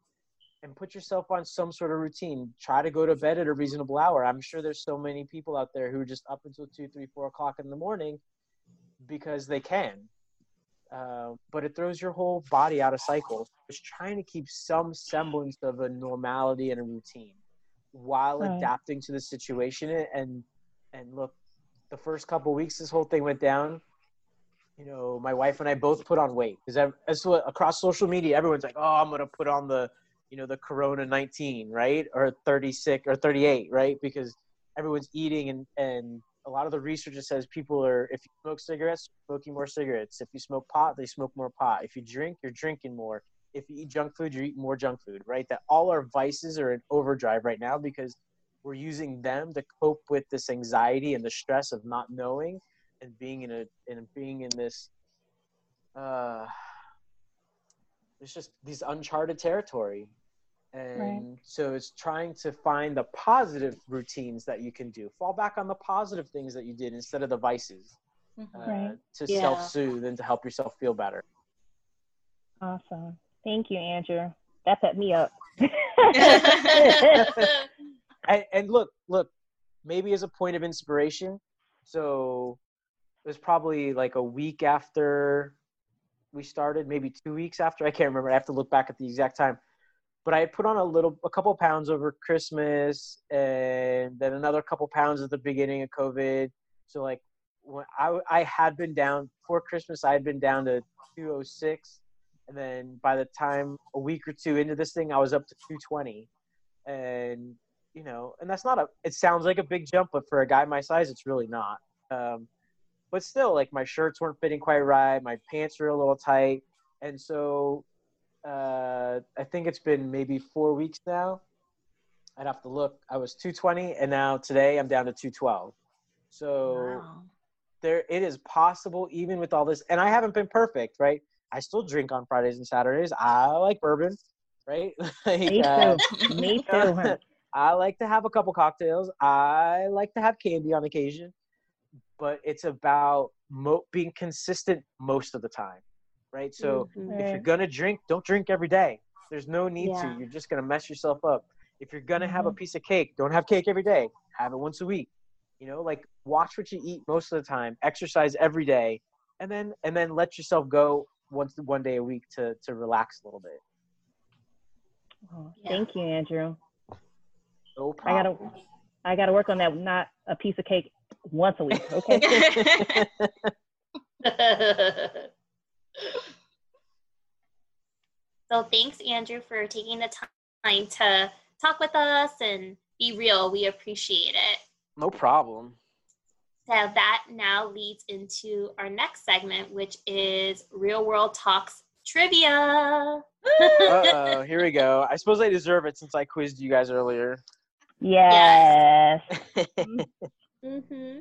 and put yourself on some sort of routine. Try to go to bed at a reasonable hour. I'm sure there's so many people out there who are just up until two, three, four o'clock in the morning because they can. Uh, but it throws your whole body out of cycle. It's trying to keep some semblance of a normality and a routine while right. adapting to the situation. And and look, the first couple weeks this whole thing went down. You know, my wife and I both put on weight because that's what across social media, everyone's like, "Oh, I'm gonna put on the, you know, the Corona 19, right, or 36 or 38, right?" Because everyone's eating and and a lot of the research says people are if you smoke cigarettes smoking more cigarettes. If you smoke pot they smoke more pot. If you drink you're drinking more. If you eat junk food you're eating more junk food right? That all our vices are in overdrive right now because we're using them to cope with this anxiety and the stress of not knowing and being in a and being in this uh it's just these uncharted territory and right. so it's trying to find the positive routines that you can do fall back on the positive things that you did instead of the vices mm-hmm. uh, right. to yeah. self-soothe and to help yourself feel better awesome thank you andrew that set me up and, and look look maybe as a point of inspiration so it was probably like a week after we started maybe two weeks after i can't remember i have to look back at the exact time but I put on a little, a couple pounds over Christmas, and then another couple pounds at the beginning of COVID. So like, when I I had been down for Christmas, I had been down to 206, and then by the time a week or two into this thing, I was up to 220, and you know, and that's not a. It sounds like a big jump, but for a guy my size, it's really not. Um, but still, like my shirts weren't fitting quite right, my pants were a little tight, and so uh, I think it's been maybe four weeks now. I'd have to look. I was 220, and now today I'm down to 212. So wow. there, it is possible even with all this. And I haven't been perfect, right? I still drink on Fridays and Saturdays. I like bourbon, right? like, Me too. Uh, Me too. I like to have a couple cocktails. I like to have candy on occasion, but it's about mo- being consistent most of the time right? So mm-hmm. if you're gonna drink, don't drink every day. There's no need Yeah. to. You're just gonna mess yourself up. If you're gonna have a Mhm. piece of cake, don't have cake every day. Have it once a week. You know, like watch what you eat most of the time. Exercise every day, and then and then let yourself go once one day a week to to relax a little bit. Oh, Yeah. Thank you, Andrew. No I problem. gotta, I gotta work on that. Not a piece of cake once a week. Okay. so thanks, Andrew, for taking the time to talk with us and be real. We appreciate it. no problem. So that now leads into our next segment, which is Real World Talks Trivia. Uh oh, here we go. I suppose I deserve it since I quizzed you guys earlier. Yes. mm-hmm.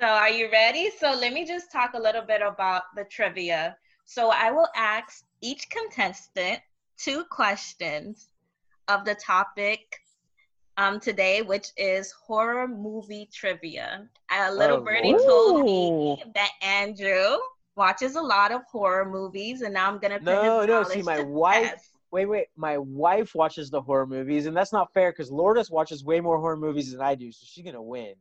So, are you ready? So, let me just talk a little bit about the trivia. So, I will ask each contestant two questions of the topic um, today, which is horror movie trivia. A little Oh, birdie Lord. told me that Andrew watches a lot of horror movies, and now I'm gonna put No, no. See, my wife. test. Wait, wait. My wife watches the horror movies, and that's not fair because Lourdes watches way more horror movies than I do, so she's gonna win.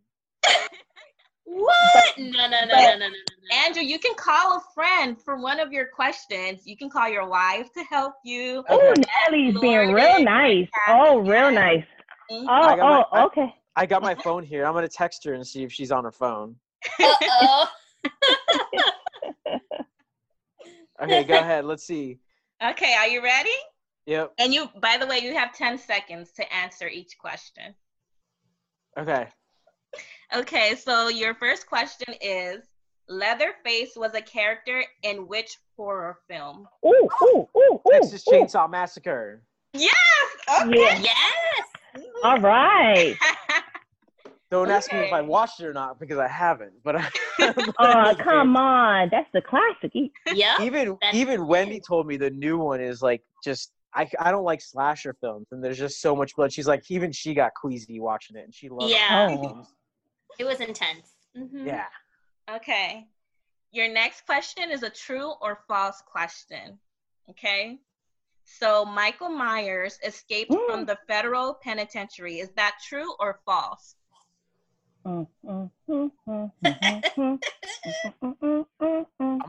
What? No, no, no, no, no, no, no, no. Andrew, you can call a friend for one of your questions. You can call your wife to help you. Oh, Okay. Natalie's being real nice. Oh, real yeah. nice. Mhm. Oh, my- oh, okay. I got my phone here. I'm gonna text her and see if she's on her phone. Uh-oh. Okay, go ahead. Let's see. Okay, are you ready? Yep. And you, by the way, you have 10 seconds to answer each question. Okay. Okay, so your first question is Leatherface was a character in which horror film? Ooh, ooh, ooh, ooh. Texas ooh. Chainsaw Massacre. Yes! Okay. Yeah. Yes. All right. Don't ask me if I watched it or not because I haven't. But I, Oh, come on. That's the classic. Yep. Even even it. Wendy told me the new one is like just I I don't like slasher films and there's just so much blood. She's like even she got queasy watching it and she loves Yeah. horror films. Oh. It was intense. Mm-hmm. Yeah. Okay. Your next question is a true or false question. Okay. So Michael Myers escaped mm. from the federal penitentiary. Is that true or false? I'm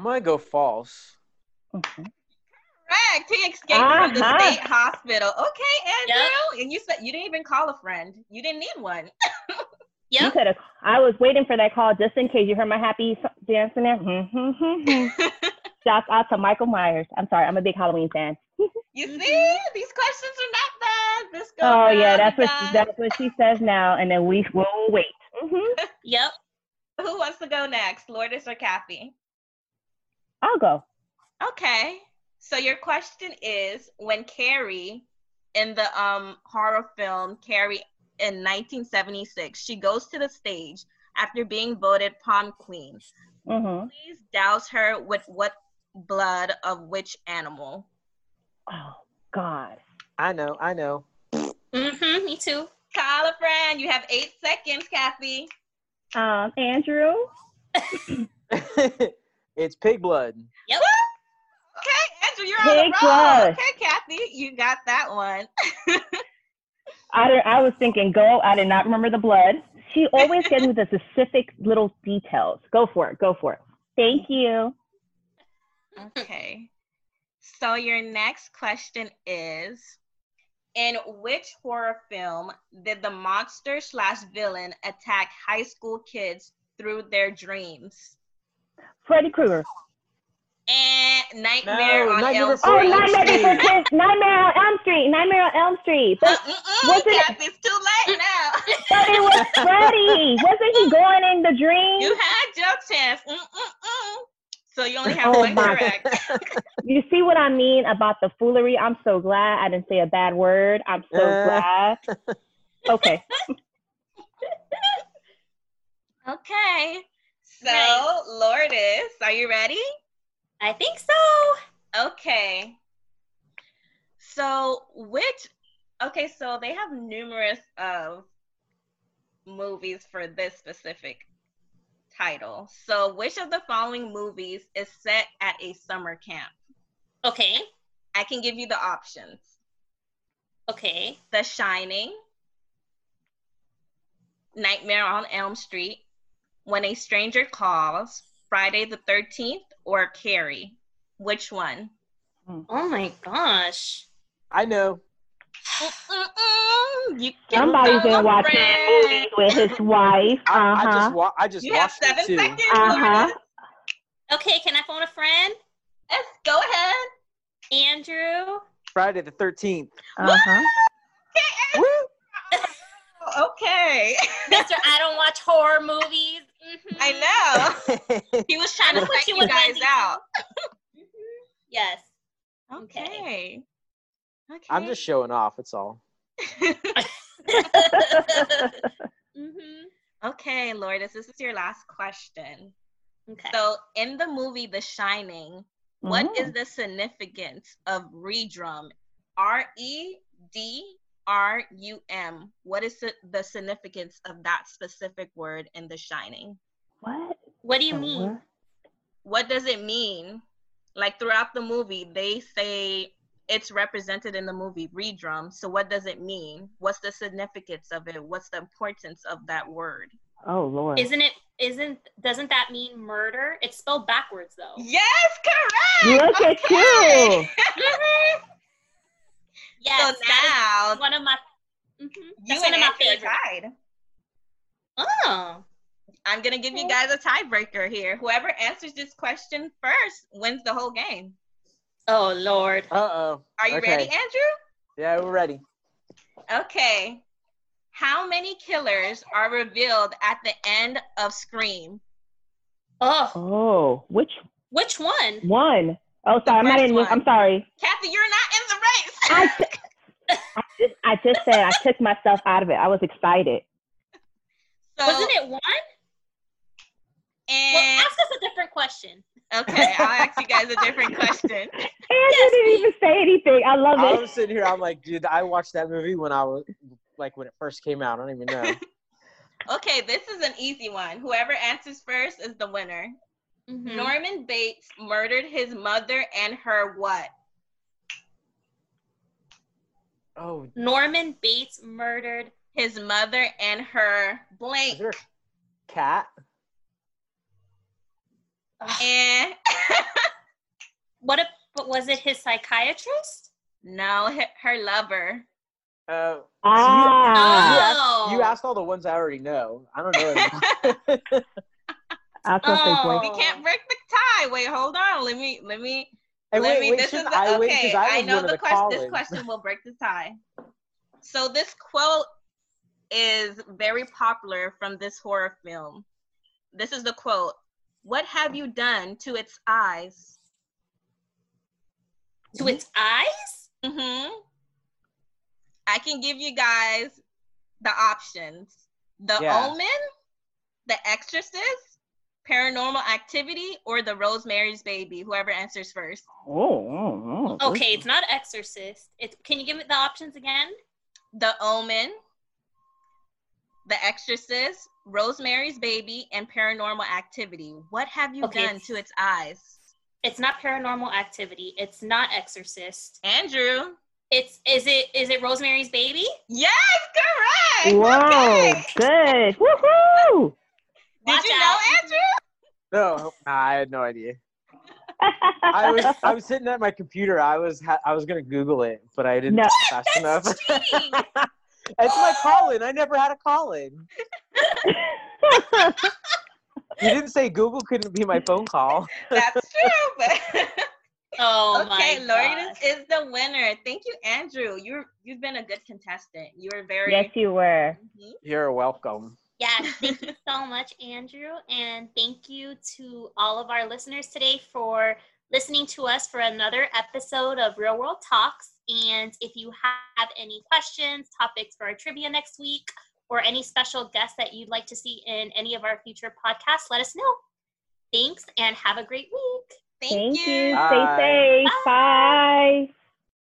gonna go false. Correct. He escaped uh-huh. from the uh-huh. state hospital. Okay, Andrew. Yep. And you said you didn't even call a friend. You didn't need one. You could have. I was waiting for that call just in case you heard my happy dance in there. Mm, mm, mm, mm. Shouts out to Michael Myers. I'm sorry, I'm a big Halloween fan. you see, these questions are not bad. This go Oh yeah, that's what she, that's what she says now, and then we will wait. hmm Yep. Who wants to go next, Lourdes or Kathy? I'll go. Okay. So your question is when Carrie in the um horror film Carrie in 1976, she goes to the stage after being voted prom queen. hmm Please douse her with what blood of which animal? Oh God. I know, I know. Mm-hmm. Me too. Call a friend. You have eight seconds, Kathy. Um, Andrew. it's pig blood. Yep. Okay, Andrew, you're on the Pig roll. blood. Okay, Kathy, you got that one. I, I was thinking go. I did not remember the blood. She always gets me the specific little details. Go for it. Go for it. Thank you. Okay. So your next question is In which horror film did the monster slash villain attack high school kids through their dreams? Freddy Krueger. And Nightmare No, on Nightmare Elm Before Oh, Nightmare Street. Before Nightmare on Elm Street. Nightmare on Elm Street. Uh, But, mm-mm, Was it- Kathy, it's too late now. but it was Freddy. Wasn't he going in the dream? you had your chance. Mm-mm-mm. So you only have Oh, one my- correct. You see what I mean about the foolery? I'm so glad I didn't say a bad word. I'm so Uh. glad. Okay. Okay. So, Right. Lourdes, are you ready? I think so. Okay. So, which okay, so they have numerous of movies for this specific title. So, which of the following movies is set at a summer camp? Okay. I can give you the options Okay. The Shining, Nightmare on Elm Street, When a Stranger Calls, Friday the 13th, or Carrie. Which one? Oh my gosh. I know. Mm-mm-mm. You can Somebody's been watching friend. movies with his wife. I, I Uh-huh. just wa- I just You have watched seven it too. seconds. Uh-huh. Okay, can I phone a friend? Yes, go ahead. Andrew. Friday the thirteenth. Uh-huh. Woo! Okay. Mister, I don't watch horror movies. Mhm. I know. He was trying to I'll put you you guys Wendy's. out. Mhm. Yes. Okay. Okay. I'm just showing off. It's all. hmm okay, Lourdes, this is your last question. Okay. So, in the movie The Shining, what is the significance of redrum? R E D R U M. What is the, the significance of that specific word in The Shining? What? what do you The mean? what? What does it mean? Like throughout the movie, they say it's represented in the movie redrum. So, what does it mean? What's the significance of it? What's the importance of that word? Oh Lord. Isn't it? Isn't? Doesn't that mean murder? It's spelled backwards though. Yes, correct. Look at you. Yes. so now is one of my. mhm, you That's one of my Andrew are favorites. tied. Oh. I'm gonna give you guys a tiebreaker here. Whoever answers this question first wins the whole game. Oh Lord. Uh oh. Are you Okay. ready, Andrew? Yeah, we're ready. Okay. How many killers are revealed at the end of Scream? Oh. Oh, which Which one? one? Oh, sorry, I'm not in. one. I'm sorry. Kathy, you're not in the race. I, t- I just, I just said I took myself out of it. I was excited. so, Wasn't it one? Well, and ask us a different question. okay, I'll ask you guys a different question. Andrew didn't even say anything. I love it. I it. was sitting here. I'm like, dude, I watched that movie when I was like when it first came out. I don't even know. Okay, this is an easy one. Whoever answers first is the winner. Mhm. Norman Bates murdered his mother and her what? Oh, Norman Bates murdered. His mother and her is blank. there cat? And What if? But was it his psychiatrist? no, her, her lover. Uh, Ah, Oh. you asked all the ones I already know. I don't know. anymore. I was gonna say Oh. boy. We can't break the tie. Wait, hold on. Let me let me hey, let wait, me wait, this is shouldn't the, I win? 'Cause okay. I, I, know the the question this question will break the tie. So this quote is very popular from this horror film. This is the quote. What have you done to its eyes? To its eyes? Mm-hmm. I can give you guys the options. The Yeah. Omen, The Exorcist, Paranormal Activity, or The Rosemary's Baby. Whoever answers first. Oh, oh, oh. Okay, it's not Exorcist. It's. Can you give me the options again? The Omen, The Exorcist, Rosemary's Baby, and Paranormal Activity. What have you Okay. done to its eyes? It's not Paranormal Activity. It's not Exorcist. Andrew. It's. Is it? Is it Rosemary's Baby? Yes, correct. Whoa, Okay. good. Woohoo! Did you out. know, Andrew? no, nah, I had no idea. I was I was sitting at my computer. I was ha- I was gonna Google it, but I didn't No. fast enough. That's cheating. it's my call in. I never had a call in. You didn't say Google couldn't be my phone call. That's true, but Oh okay, my Lourdes gosh. is the winner. Thank you, Andrew. You're you've been a good contestant. You were very yes, you were. Mhm. You're welcome. Yes, thank you so much, Andrew. And thank you to all of our listeners today for listening to us for another episode of Real World Talks. And if you have any questions, topics for our trivia next week, or any special guests that you'd like to see in any of our future podcasts, let us know. Thanks and have a great week. Thank, Thank you. Bye. Stay safe. Bye.